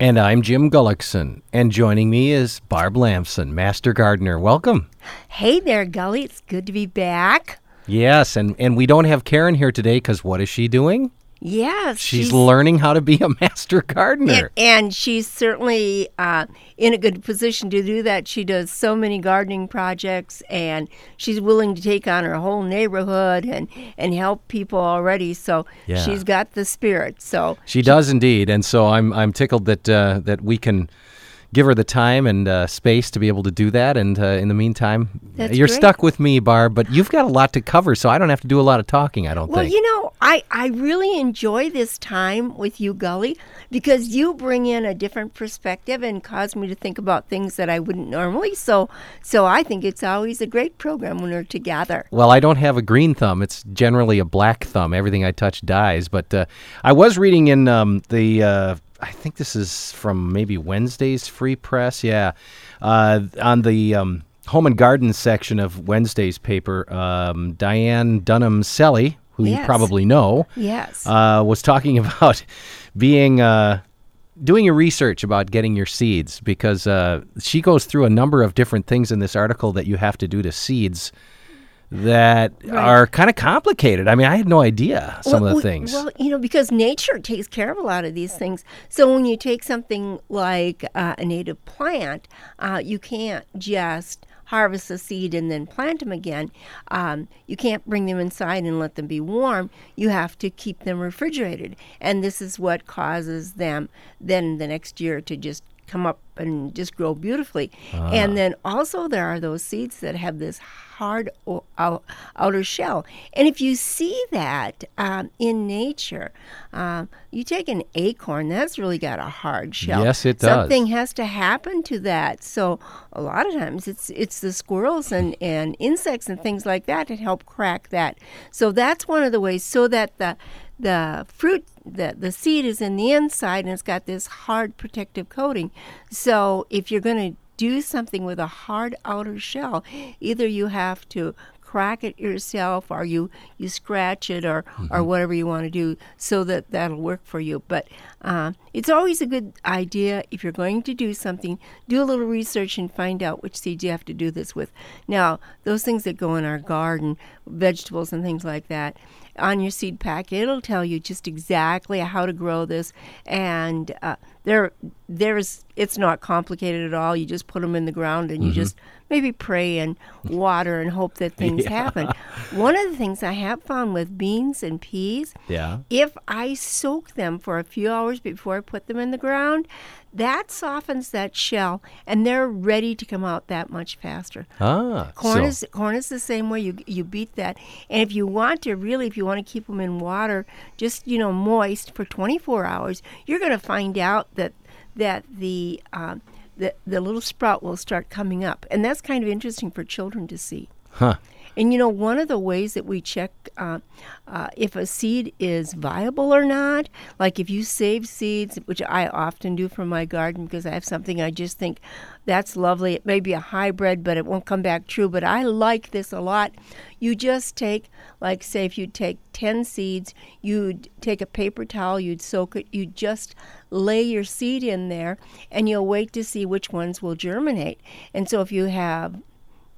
And I'm Jim Gullickson, and joining me is Barb Lamson, Master Gardener. Welcome. Hey there, Gully. It's good to be back. Yes, and, and we don't have Karen here today because what is she doing? Yes, She's, learning how to be a master gardener. and, and she's certainly uh, in a good position to do that. She does so many gardening projects, and she's willing to take on her whole neighborhood and and help people already. So Yeah. she's got the spirit. So She does indeed, and so I'm I'm tickled that uh, that we can give her the time and uh, space to be able to do that. And uh, in the meantime, That's you're great. stuck with me, Barb, but you've got a lot to cover, so I don't have to do a lot of talking. I don't Well, think. Well, you know, I, I really enjoy this time with you, Gully, because you bring in a different perspective and cause me to think about things that I wouldn't normally. So so I think it's always a great program when we're together. Well, I don't have a green thumb. It's generally a black thumb. Everything I touch dies. But uh, I was reading in um, the, uh, I think this is from maybe Wednesday's Free Press. Yeah. Uh, on the um, Home and Garden section of Wednesday's paper, um, Diane Dunham Selly, who you probably know, Yes. uh, was talking about being. Uh, Doing your research about getting your seeds because uh, she goes through a number of different things in this article that you have to do to seeds that Right. are kind of complicated. I mean, I had no idea some Well, of the things. Well, you know, because nature takes care of a lot of these things. So when you take something like uh, a native plant, uh, you can't just harvest a seed and then plant them again. Um, you can't bring them inside and let them be warm. You have to keep them refrigerated, and this is what causes them then the next year to just come up and just grow beautifully. Ah. And then also there are those seeds that have this hard o- ou- outer shell. And if you see that um, in nature, um, you take an acorn, that's really got a hard shell. Yes, it does. Something has to happen to that. So a lot of times it's it's the squirrels and, and insects and things like that that help crack that. So that's one of the ways so that the the fruit the, the seed is in the inside and it's got this hard protective coating. So if you're going to do something with a hard outer shell, either you have to crack it yourself or you, you scratch it or, or whatever you want to do so that that'll work for you. But uh, it's always a good idea if you're going to do something, do a little research and find out which seeds you have to do this with. Now, those things that go in our garden, vegetables and things like that, on your seed packet, it'll tell you just exactly how to grow this, and uh, there, there's it's not complicated at all. You just put them in the ground and you just maybe pray and water and hope that things happen. One of the things I have found with beans and peas, yeah. if I soak them for a few hours before I put them in the ground, that softens that shell, and they're ready to come out that much faster. Ah, Corn so- is corn is the same way. You you beat that, and if you want to really, if you want to keep them in water, just you know moist for 24 hours, you're going to find out that that the um, the the little sprout will start coming up, and that's kind of interesting for children to see. huh. And you know, one of the ways that we check uh, uh, if a seed is viable or not, like if you save seeds, which I often do from my garden because I have something I just think that's lovely. It may be a hybrid, but it won't come back true. But I like this a lot. You just take, like, say, if you take 10 seeds, you'd take a paper towel, you'd soak it, you'd just lay your seed in there, and you'll wait to see which ones will germinate. And so if you have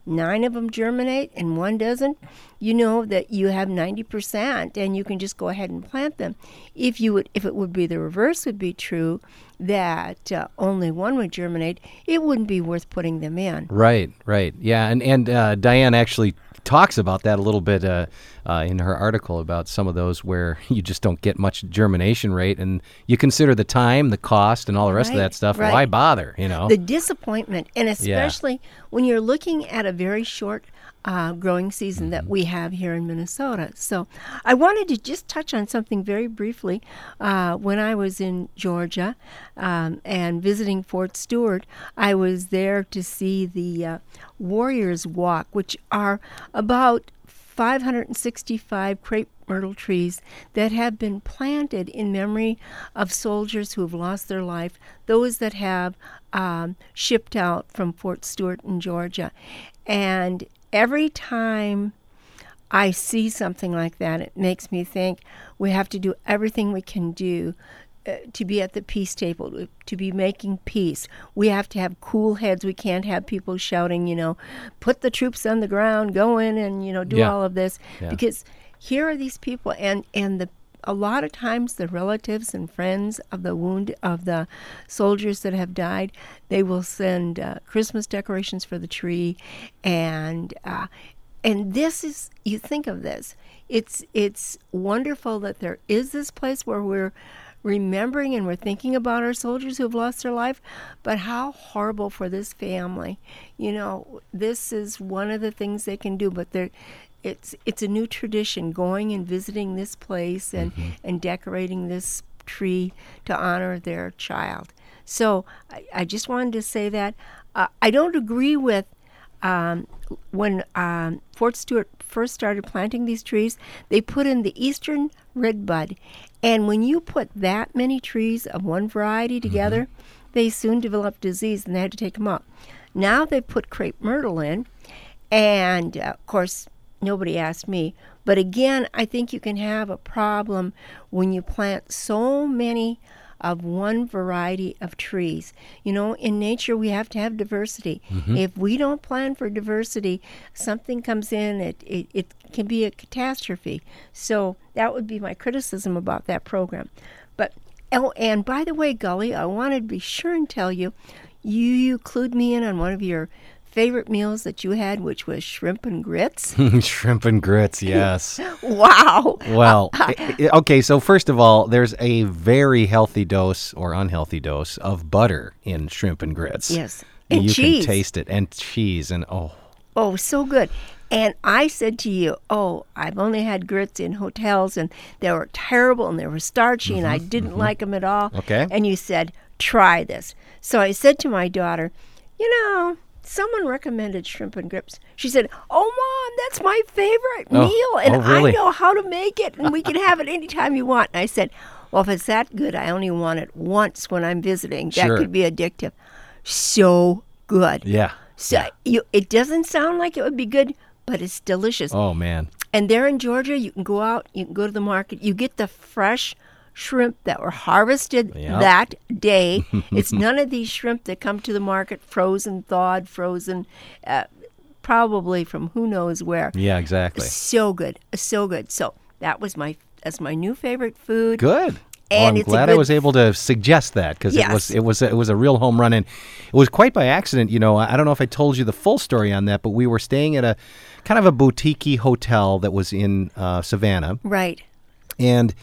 nine of them germinate and one doesn't, you know that you have 90% and you can just go ahead and plant them. If you would if it would be the reverse would be true that uh, only one would germinate, it wouldn't be worth putting them in. Right, right. Yeah, and and uh, Diane actually talks about that a little bit uh, uh, in her article about some of those where you just don't get much germination rate, and you consider the time, the cost, and all the rest of that stuff. right. Why bother? You know. The disappointment, and especially when you're looking at a very short uh, growing season that we have here in Minnesota. So, I wanted to just touch on something very briefly. Uh, when I was in Georgia um, and visiting Fort Stewart, I was there to see the uh, Warriors Walk, which are about 565 crepe myrtle trees that have been planted in memory of soldiers who have lost their life, those that have um, shipped out from Fort Stewart in Georgia. And every time I see something like that, it makes me think we have to do everything we can do uh, to be at the peace table, to be making peace. We have to have cool heads. We can't have people shouting, you know, put the troops on the ground, go in and you know do Yeah. all of this Yeah. because here are these people and and the a lot of times the relatives and friends of the wound of the soldiers that have died they will send uh, christmas decorations for the tree and uh, and this is you think of this it's it's wonderful that there is this place where we're remembering and we're thinking about our soldiers who have lost their life but how horrible for this family. You know this is one of the things they can do but they're it's it's a new tradition going and visiting this place and and decorating this tree to honor their child so i, I just wanted to say that uh, i don't agree with um, when um, Fort Stewart first started planting these trees, they put in the eastern redbud. And when you put that many trees of one variety together, they soon developed disease and they had to take them out. Now they put crepe myrtle in, and uh, of course, nobody asked me. But again, I think you can have a problem when you plant so many of one variety of trees. You know, in nature, we have to have diversity. Mm-hmm. If we don't plan for diversity, something comes in, it, it, it can be a catastrophe. So that would be my criticism about that program. But, oh, and by the way, Gully, I wanted to be sure and tell you, you, you clued me in on one of your favorite meals that you had, which was shrimp and grits. Shrimp and grits, yes. wow. Well, okay, so first of all, there's a very healthy dose or unhealthy dose of butter in shrimp and grits. Yes. And you cheese. can taste it and cheese and oh, Oh, so good. And I said to you, Oh, I've only had grits in hotels and they were terrible and they were starchy and I didn't like them at all. Mm-hmm, Okay. And you said, Try this. So I said to my daughter, You know, someone recommended shrimp and grits. She said, Oh, mom, that's my favorite Oh, meal and oh, really? I know how to make it and we can have it anytime you want. And I said, Well, if it's that good, I only want it once when I'm visiting. That Sure. could be addictive. So good. yeah. So you, it doesn't sound like it would be good, but it's delicious. Oh man. And there in Georgia, you can go out, you can go to the market, you get the fresh shrimp that were harvested Yep. that day. it's none of these shrimp that come to the market frozen, thawed, frozen, uh, probably from who knows where. Yeah, exactly. So good, so good. So that was my that's my new favorite food. Good. Well, And I'm it's a glad I was able to suggest that because it was it was it was a real home run and it was quite by accident. You know, I I don't know if I told you the full story on that, but we were staying at a kind of a boutique hotel that was in uh, Savannah, Right. and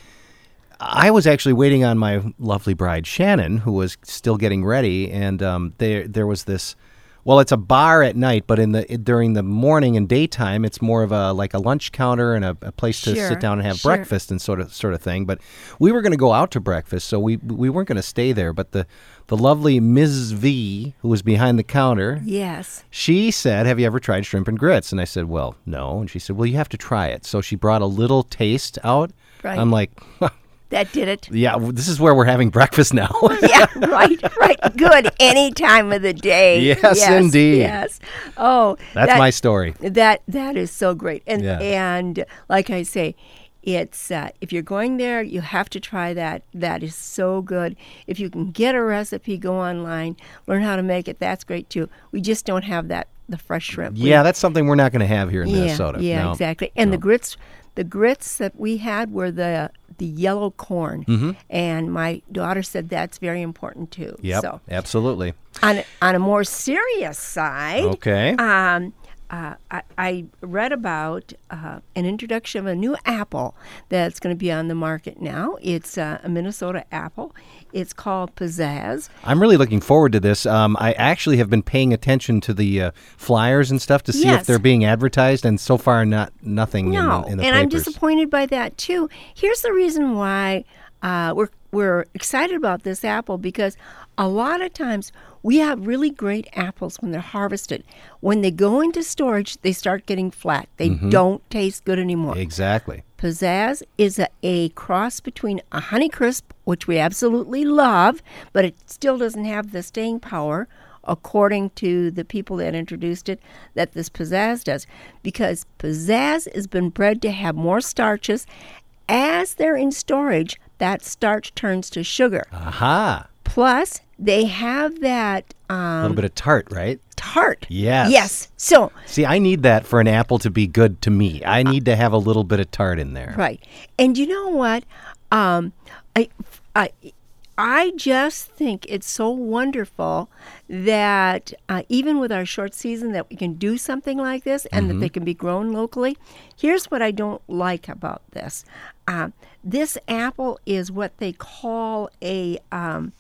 I was actually waiting on my lovely bride Shannon, who was still getting ready, and um, there there was this. Well, it's a bar at night, but in the during the morning and daytime, it's more of a like a lunch counter and a, a place to Sure, sit down and have sure. breakfast and sort of sort of thing. But we were going to go out to breakfast, so we we weren't going to stay there. But the the lovely Ms. V, who was behind the counter, Yes. she said, "Have you ever tried shrimp and grits?" And I said, "Well, no." And she said, "Well, you have to try it." So she brought a little taste out. Right. I'm like, That did it. "Yeah, this is where we're having breakfast now." yeah, right, right. Good. Any time of the day. Yes, indeed. Yes. Oh, That's that- my story. That that is so great. And Yeah. and like I say, it's uh, if you're going there, you have to try that. That is so good. If you can get a recipe, go online, learn how to make it. That's great too. We just don't have that the fresh shrimp. We- Yeah, that's something we're not going to have here in yeah, Minnesota. Yeah, No. exactly. And the grits, the grits that we had were the the yellow corn, Mm-hmm. and my daughter said that's very important too. Yep, So absolutely. on on a more serious side, Okay. um, uh, I, I read about uh, an introduction of a new apple that's going to be on the market now. It's uh, a Minnesota apple. It's called Pizzazz. I'm really looking forward to this. Um, I actually have been paying attention to the uh, flyers and stuff to see if they're being advertised, and so far, not nothing No, in the, in the and I'm disappointed by that too. Here's the reason why uh, we're we're excited about this apple because a lot of times we have really great apples when they're harvested. When they go into storage, they start getting flat. They Mm-hmm. don't taste good anymore. Exactly. Pizzazz is a, a cross between a Honeycrisp, which we absolutely love, but it still doesn't have the staying power, according to the people that introduced it, that this Pizzazz does. Because Pizzazz has been bred to have more starches as they're in storage, that starch turns to sugar. Aha. Plus, they have that A um, little bit of tart, right? tart. Yes. Yes. So, See, I need that for an apple to be good to me. I need to have a little bit of tart in there. right. And you know what? Um, I, I, I just think it's so wonderful that uh, even with our short season that we can do something like this and that they can be grown locally. Here's what I don't like about this. Uh, this apple is what they call a um,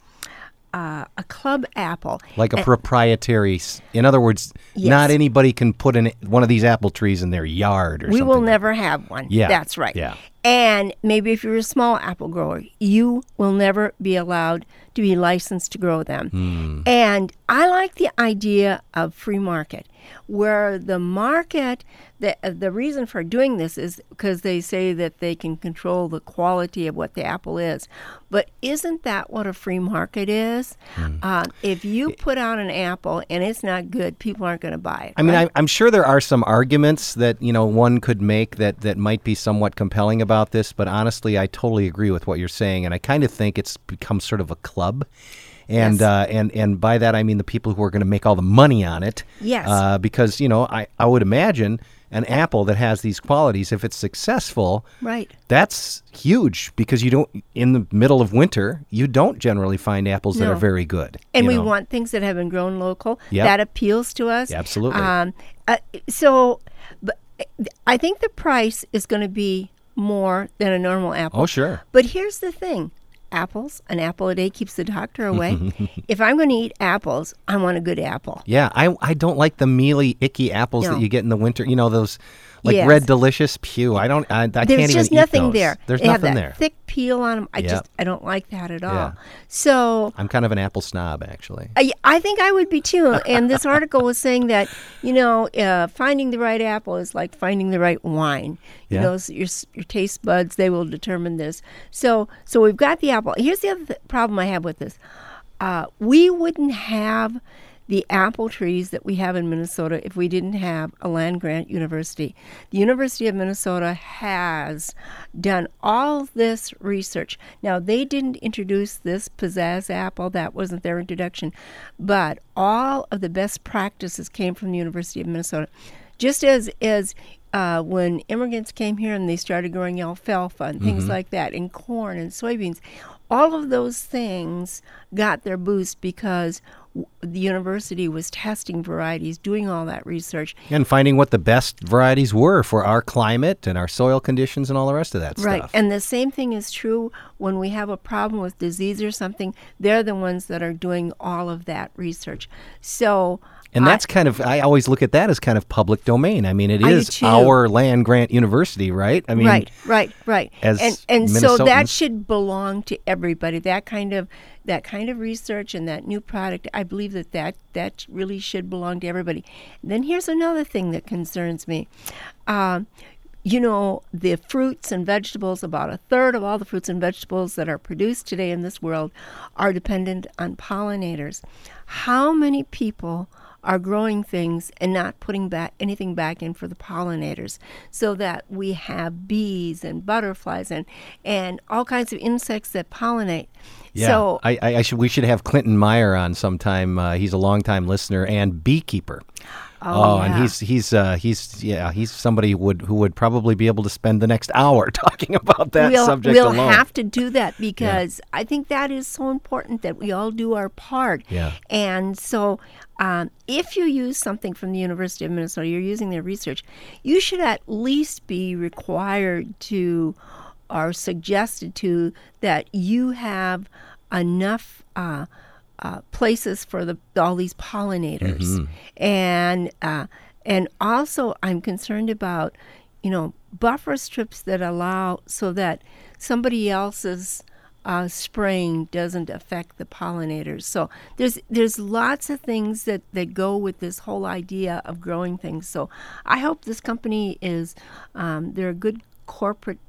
uh, a club apple. Like a proprietary. In other words, not anybody can put in one of these apple trees in their yard or We something. will never have one. Yeah, That's right. yeah. And maybe if you're a small apple grower, you will never be allowed to be licensed to grow them. Hmm. And I like the idea of free market, where the market, the, uh, the reason for doing this is because they say that they can control the quality of what the apple is. But isn't that what a free market is? Hmm. Uh, if you put out an apple and it's not good, people aren't going to buy it. I mean, right? I, I'm sure there are some arguments that you know one could make that that might be somewhat compelling about this, but honestly, I totally agree with what you're saying, and I kind of think it's become sort of a club. And Yes. uh, and and by that I mean the people who are going to make all the money on it. Yes. Uh, because you know I, I would imagine an apple that has these qualities, if it's successful, right. that's huge because you don't in the middle of winter you don't generally find apples that are very good. and we know. want things that have been grown local. Yep. That appeals to us. Absolutely. Um, uh, so, but I think the price is going to be more than a normal apple. Oh sure. But here's the thing. Apples, an apple a day keeps the doctor away. if I'm going to eat apples, I want a good apple. Yeah, I I don't like the mealy, icky apples No. that you get in the winter. You know those like Yes. red delicious. Pew, I don't. I, I can't even. There's even just eat nothing those. there. There's they nothing that there. thick peel on them. I Yep. just I don't like that at all. Yeah. So I'm kind of an apple snob, actually. I, I think I would be too. And this article was saying that, you know, uh, finding the right apple is like finding the right wine. Yeah. You know, s- your, your taste buds, they will determine this. So, so we've got the apple. Here's the other th- problem I have with this. Uh, we wouldn't have the apple trees that we have in Minnesota if we didn't have a land grant university. The University of Minnesota has done all this research. Now, they didn't introduce this pizzazz apple, that wasn't their introduction, but all of the best practices came from the University of Minnesota. Just as, as uh, when immigrants came here and they started growing alfalfa and things like that, and corn and soybeans, all of those things got their boost because the university was testing varieties, doing all that research. And finding what the best varieties were for our climate and our soil conditions and all the rest of that Right. stuff. And the same thing is true when we have a problem with disease or something. They're the ones that are doing all of that research. So, And I- that's kind of I always look at that as kind of public domain. I mean, it is our land grant university, right? I mean, right, right, right. as and and so that should belong to everybody. That kind of that kind of research and that new product, I believe that that, that really should belong to everybody. then here's another thing that concerns me. Um, you know, the fruits and vegetables, about a third of all the fruits and vegetables that are produced today in this world are dependent on pollinators. How many people are growing things and not putting back anything back in for the pollinators so that we have bees and butterflies and and all kinds of insects that pollinate. Yeah, So I, I, I should. We should have Clinton Meyer on sometime. Uh, he's a longtime listener and beekeeper. Oh, and yeah. he's he's uh, he's yeah he's somebody who would who would probably be able to spend the next hour talking about that we'll, subject we'll alone. have to do that because I think that is so important that we all do our part. Yeah. And so, um, if you use something from the University of Minnesota, you're using their research, you should at least be required to or suggested to that you have enough. Uh, uh, places for the all these pollinators, Mm-hmm. and uh, and also I'm concerned about you know buffer strips that allow so that somebody else's uh, spraying doesn't affect the pollinators. So there's there's lots of things that that go with this whole idea of growing things. So I hope this company is um, they're a good corporate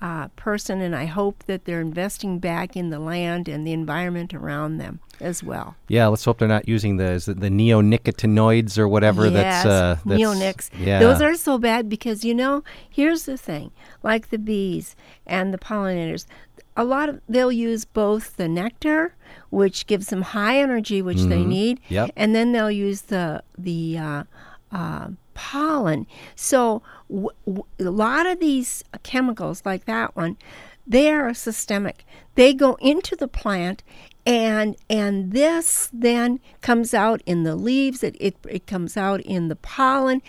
uh, person, and I hope that they're investing back in the land and the environment around them as well. Yeah, let's hope they're not using the is the neonicotinoids or whatever yes, that's, uh, that's neonics. Yeah, Those are so bad because you know, here's the thing: like the bees and the pollinators, a lot of they'll use both the nectar, which gives them high energy, which they need, Mm-hmm. Yep. and then they'll use the the uh, uh, pollen. So w- w- a lot of these chemicals, like that one, they are systemic. They go into the plant. And and this then comes out in the leaves. It, it it comes out in the pollen,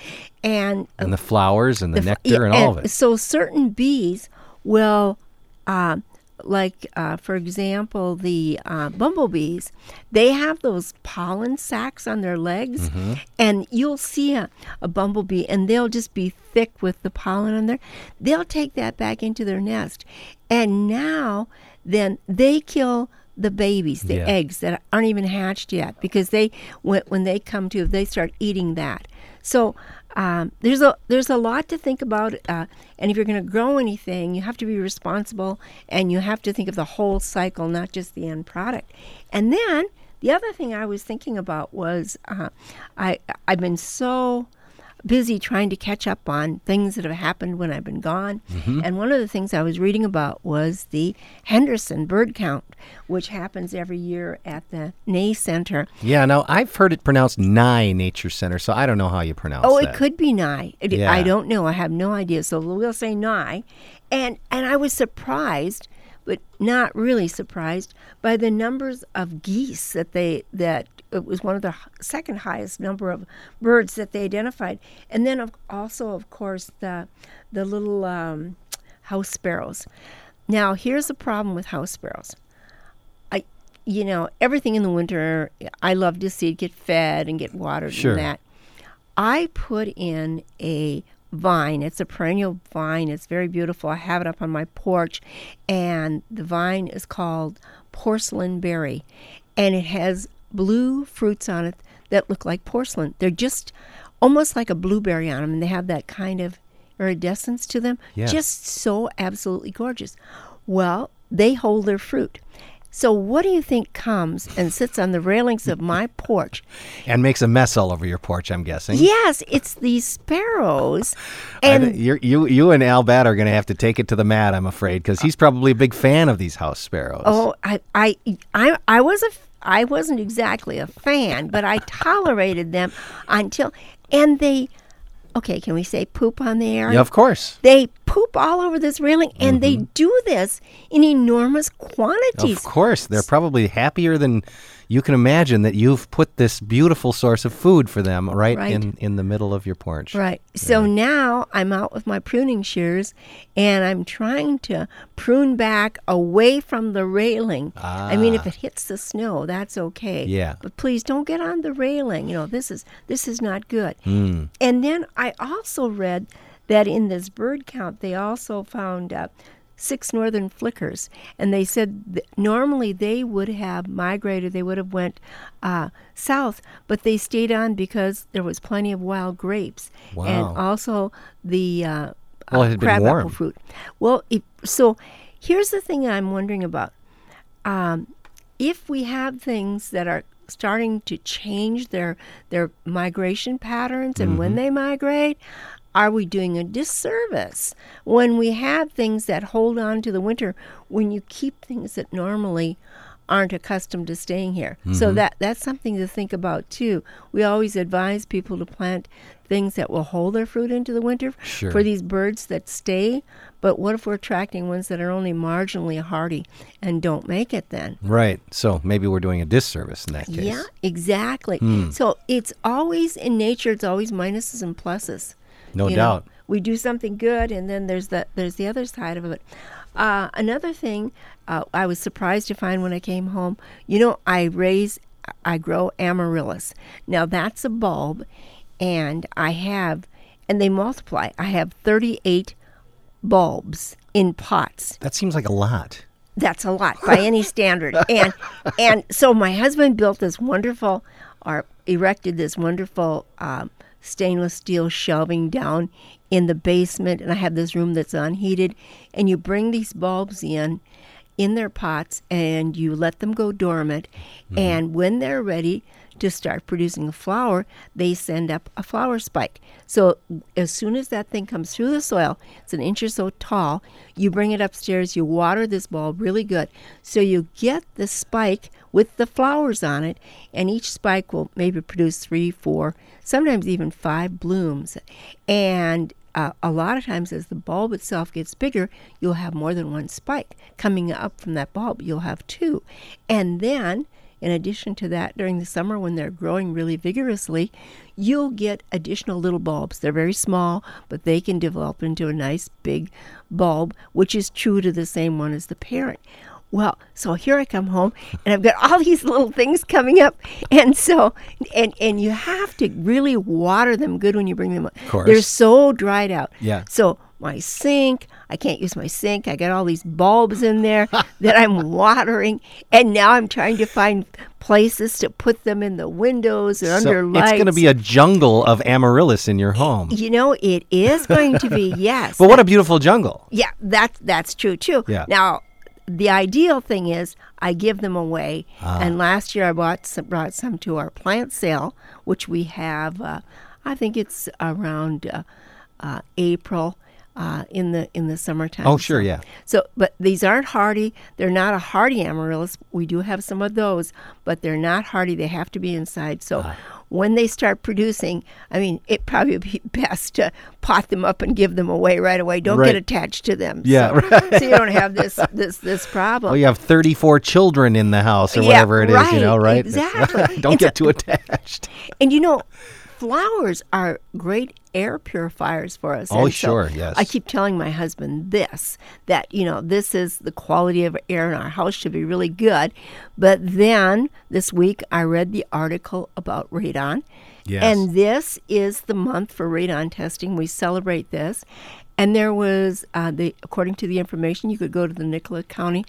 and and the flowers and the, the nectar yeah, and all of it. So certain bees will, uh, like uh, for example, the uh, bumblebees, they have those pollen sacs on their legs, Mm-hmm. and you'll see a, a bumblebee, and they'll just be thick with the pollen on there. They'll take that back into their nest, and now then they kill the babies, the Yeah. eggs that aren't even hatched yet, because they when, when they come to, they start eating that. So um, there's a there's a lot to think about, uh, and if you're going to grow anything, you have to be responsible, and you have to think of the whole cycle, not just the end product. And then the other thing I was thinking about was uh, I I've been so busy trying to catch up on things that have happened when I've been gone. Mm-hmm. And one of the things I was reading about was the Henderson bird count, which happens every year at the Ney Center. Yeah, now I've heard it pronounced Nye Nature Center, so I don't know how you pronounce oh, it. Oh, that. it could be Nye. It- Yeah. I don't know. I have no idea. So we'll say Nye. And and I was surprised, but not really surprised by the numbers of geese that they that it was one of the second highest number of birds that they identified. And then of, also of course the the little um, house sparrows. Now, here's the problem with house sparrows. I you know, everything in the winter I love to see it get fed and get watered Sure. and that. I put in a vine. It's a perennial vine. It's very beautiful. I have it up on my porch, and the vine is called porcelain berry, and it has blue fruits on it that look like porcelain. They're just almost like a blueberry on them, and they have that kind of iridescence to them. Yeah. Just so absolutely gorgeous. Well, they hold their fruit. So, what do you think comes and sits on the railings of my porch and makes a mess all over your porch, I'm guessing. Yes, it's these sparrows, and you're, you you and Al Batt are going to have to take it to the mat, I'm afraid, because he's probably a big fan of these house sparrows. oh, I, I, I, I was a, I wasn't exactly a fan, but I tolerated them until, and they, okay, can we say poop on the air? yeah, of course. They poop all over this railing, and they mm-hmm. do this in enormous quantities. Of course, they're probably happier than you can imagine that you've put this beautiful source of food for them right, Right. in in the middle of your porch. Right. So now I'm out with my pruning shears and I'm trying to prune back away from the railing. I mean if it hits the snow, that's okay. Yeah. But please don't get on the railing. You know, this is this is not good. Hmm. And then I also read that in this bird count they also found uh, six northern flickers and they said normally they would have migrated they would have went uh, south but they stayed on because there was plenty of wild grapes and also the uh, Well, it uh, had been warm. apple fruit well it, so here's the thing i'm wondering about um, if we have things that are starting to change their their migration patterns and Mm-hmm. when they migrate are we doing a disservice when we have things that hold on to the winter when you keep things that normally aren't accustomed to staying here Mm-hmm. so that that's something to think about too we always advise people to plant things that will hold their fruit into the winter Sure. for these birds that stay but what if we're attracting ones that are only marginally hardy and don't make it then Right. So maybe we're doing a disservice in that case. yeah, exactly. Hmm. So it's always in nature. It's always minuses and pluses. No You know, doubt. we do something good, and then there's the there's the other side of it. Uh, another thing uh, I was surprised to find when I came home. You know, I raise, I grow amaryllis. Now that's a bulb, and I have, and they multiply. I have 38 bulbs in pots That seems like a lot. That's a lot by any standard. And and so my husband built this wonderful, or erected this wonderful um, stainless steel shelving down in the basement, and I have this room that's unheated, and you bring these bulbs in in their pots and you let them go dormant. And when they're ready to start producing a flower, they send up a flower spike. So as soon as that thing comes through the soil, it's an inch or so tall, you bring it upstairs, you water this bulb really good. So you get the spike with the flowers on it, and each spike will maybe produce three, four, sometimes even five blooms. And uh, a lot of times, as the bulb itself gets bigger, you'll have more than one spike coming up from that bulb. You'll have two. And then, in addition to that, during the summer when they're growing really vigorously, you'll get additional little bulbs. They're very small, but they can develop into a nice big bulb, which is true to the same one as the parent. Well, so here I come home and I've got all these little things coming up. And so and and you have to really water them good when you bring them up. course. They're so dried out. Yeah. So my sink, I can't use my sink. I got all these bulbs in there that I'm watering, and now I'm trying to find places to put them in the windows or under lights. it's going to be a jungle of amaryllis in your home. you know, it is going to be yes. But what a beautiful jungle. Yeah, that's that's true too. Yeah. Now, the ideal thing is I give them away. Ah. And last year I bought some, brought some to our plant sale, which we have. Uh, I think it's around uh, uh, April. Uh, in the in the summertime. Oh, sure, yeah. So, but these aren't hardy. They're not a hardy amaryllis. We do have some of those, but they're not hardy. They have to be inside. So, Ah. when they start producing, I mean, it probably would be best to pot them up and give them away right away. Don't Right. get attached to them. Yeah, so, so you don't have this this this problem. Well, you have 34 children in the house or Yeah, whatever it is, you know, right, right? exactly. Don't It's get a- too attached. And you know, flowers are great air purifiers for us. Oh, so sure, yes. I keep telling my husband this that, you know, this is the quality of air in our house should be really good. But then this week I read the article about radon. Yes. And this is the month for radon testing. We celebrate this. And there was, uh, the according to the information, you could go to the Nicollet County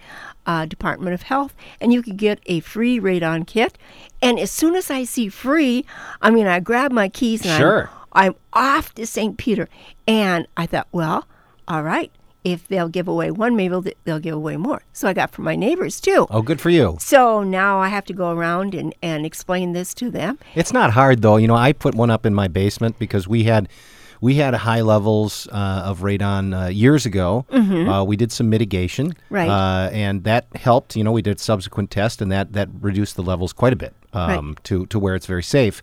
uh, Department of Health and you could get a free radon kit. And as soon as I see free, I mean, I grab my keys and Sure. I'm, I'm off to St. Peter. And I thought, well, all right, if they'll give away one, maybe they'll, give away more. So I got from my neighbors too. Oh, good for you. So now I have to go around and, and explain this to them. It's not hard though. You know, I put one up in my basement because we had we had high levels uh, of radon uh, years ago. Uh, we did some mitigation, Mm-hmm. Right. Uh, and that helped. You know, we did subsequent tests, and that that reduced the levels quite a bit um, to to where it's very safe.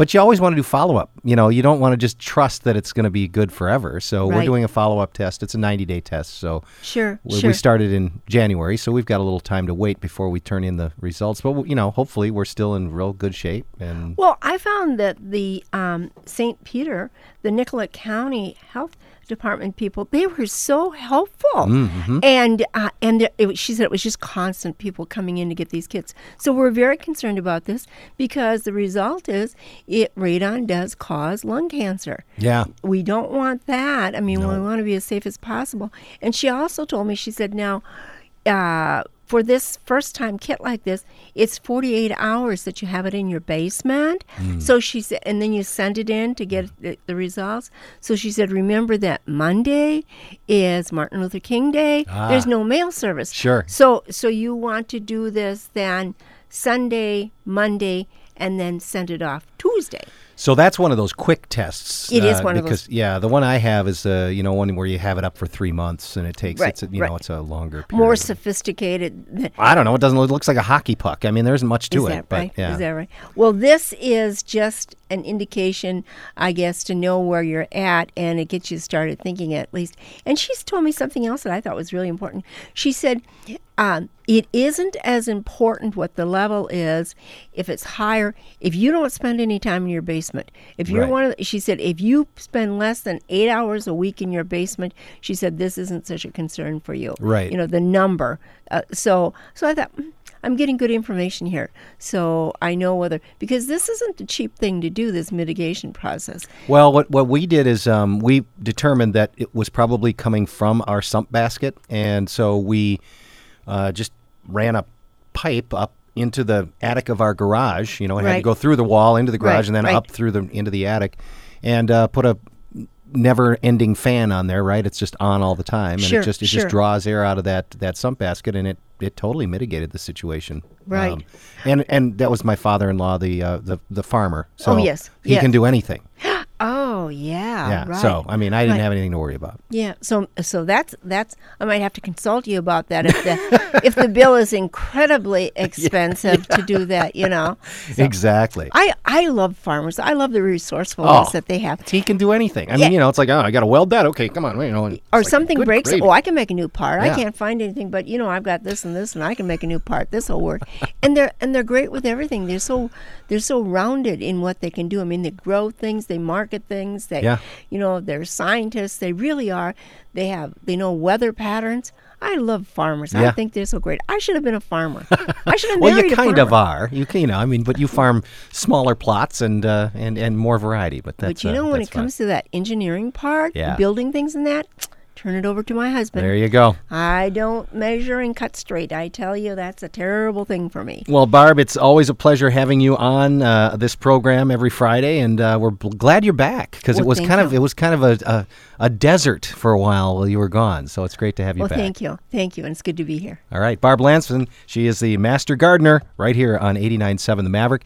But you always want to do follow up. You know, you don't want to just trust that it's going to be good forever. So we're doing a follow up test. It's a 90 day test. So Sure, we, sure. we started in January, so we've got a little time to wait before we turn in the results. But you know, hopefully, we're still in real good shape. And Well, I found that the um, St. Peter, the Nicollet County Health Department people, they were so helpful, and uh, and there- it, she said it was just constant people coming in to get these kits. So we're very concerned about this because the result is it radon does cause lung cancer. yeah, We don't want that. I mean, we want to be as safe as possible. And she also told me, she said, now, uh, for this first time kit like this, it's 48 hours that you have it in your basement. Hmm. So she said, and then you send it in to get the, the results. So she said, remember that Monday is Martin Luther King Day. Ah. There's no mail service. Sure. So, so you want to do this then Sunday, Monday, and then send it off Tuesday. So that's one of those quick tests. It is uh, one of those- Yeah, the one I have is uh, you know one where you have it up for three months and it takes Right, it's a, you right. know it's a longer period. More sophisticated. I don't know. It doesn't. It looks like a hockey puck. I mean, there isn't much to Is it. that but right? yeah. Is that right? Well, this is just an indication, I guess, to know where you're at, and it gets you started thinking at least. And she's told me something else that I thought was really important. She said, um, it isn't as important what the level is if it's higher if you don't spend any time in your basement if you're Right. one of the, she said if you spend less than eight hours a week in your basement she said this isn't such a concern for you. Right. you know the number. Uh, so so i thought "Hmm, i'm getting good information here. So i know whether because this isn't a cheap thing to do this mitigation process. Well, what what we did is um, we determined that it was probably coming from our sump basket, and so we uh, just ran a pipe up into the attic of our garage. You know, it had to go through the wall into the garage Right, and then right. up through the into the attic, and uh, put a never-ending fan on there, right? It's just on all the time, and Sure, it just it sure. just draws air out of that that sump basket, and it it totally mitigated the situation. Um, Right. and and that was my father-in-law, the uh, the the farmer. So Oh, yes, he yes. can do anything. Oh yeah. Yeah. Right. So I mean, I didn't Right. have anything to worry about. Yeah, so so that's that's I might have to consult you about that if the if the bill is incredibly expensive to do that, you know. So exactly. I I love farmers. I love the resourcefulness Oh. that they have. he can do anything. I Yeah. mean, you know, it's like, oh, I got to weld that. Okay, come on, you know. Or like, something breaks. gravy. Oh, I can make a new part. Yeah. I can't find anything, but you know, I've got this and this, and I can make a new part. This will work. and they're and they're great with everything. They're so they're so rounded in what they can do. I mean, they grow things, they market things. They, Yeah. you know, they're scientists. They really are. They have they know weather patterns. I love farmers. Yeah. I think they're so great. I should have been a farmer. I should have been Well, married you kind farmer. of are. You can, you know, I mean, but you farm smaller plots and uh, and and more variety. But that's But you uh, know, when that's it comes to that engineering part, Yeah. building things and that, turn it over to my husband. there you go. I don't measure and cut straight. I tell you, that's a terrible thing for me. Well, Barb, it's always a pleasure having you on uh, this program every Friday, and uh, we're glad you're back because it was kind of it was kind of a, a a desert for a while while you were gone. So it's great to have you Well, back. thank you. Thank you. And it's good to be here. All right, Barb Lamson. She is the master gardener right here on 89.7 The Maverick.